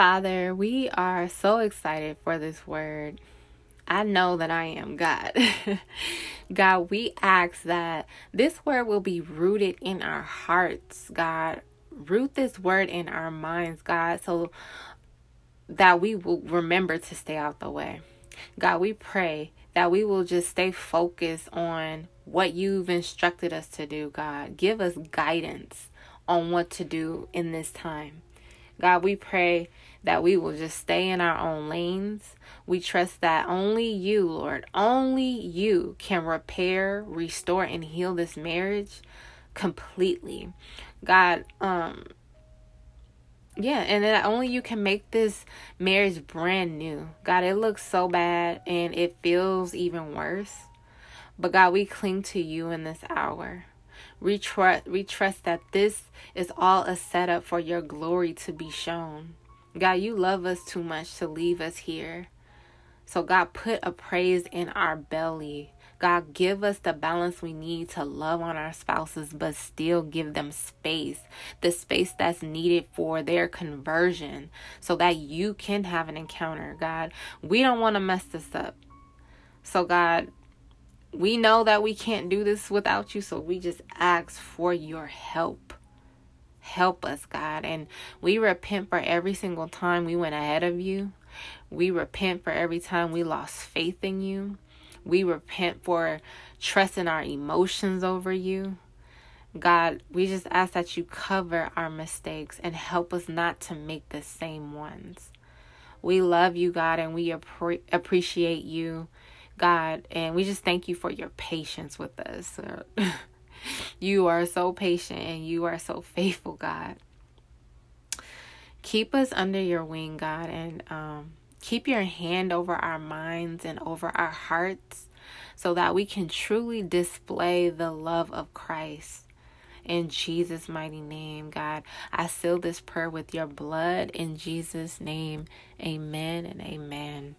Father, we are so excited for this word. I know that I am God. God, we ask that this word will be rooted in our hearts, God. Root this word in our minds, God, so that we will remember to stay out the way. God, we pray that we will just stay focused on what you've instructed us to do, God. Give us guidance on what to do in this time. God, we pray that we will just stay in our own lanes. We trust that only you, Lord, only you can repair, restore, and heal this marriage completely. God, um, yeah, and that only you can make this marriage brand new. God, it looks so bad and it feels even worse. But God, we cling to you in this hour. We trust, that this is all a setup for your glory to be shown. God, you love us too much to leave us here. So, God, put a praise in our belly. God, give us the balance we need to love on our spouses, but still give them space, the space that's needed for their conversion, so that you can have an encounter. God, we don't want to mess this up. So, God, we know that we can't do this without you, so we just ask for your help. Help us, God. And we repent for every single time we went ahead of you. We repent for every time we lost faith in you. We repent for trusting our emotions over you. God, we just ask that you cover our mistakes and help us not to make the same ones. We love you, God, and we appre- appreciate you God, and we just thank you for your patience with us. you are so patient and you are so faithful, God. Keep us under your wing, God, and um, keep your hand over our minds and over our hearts so that we can truly display the love of Christ. In Jesus' mighty name, God, I seal this prayer with your blood. In Jesus' name, amen and amen.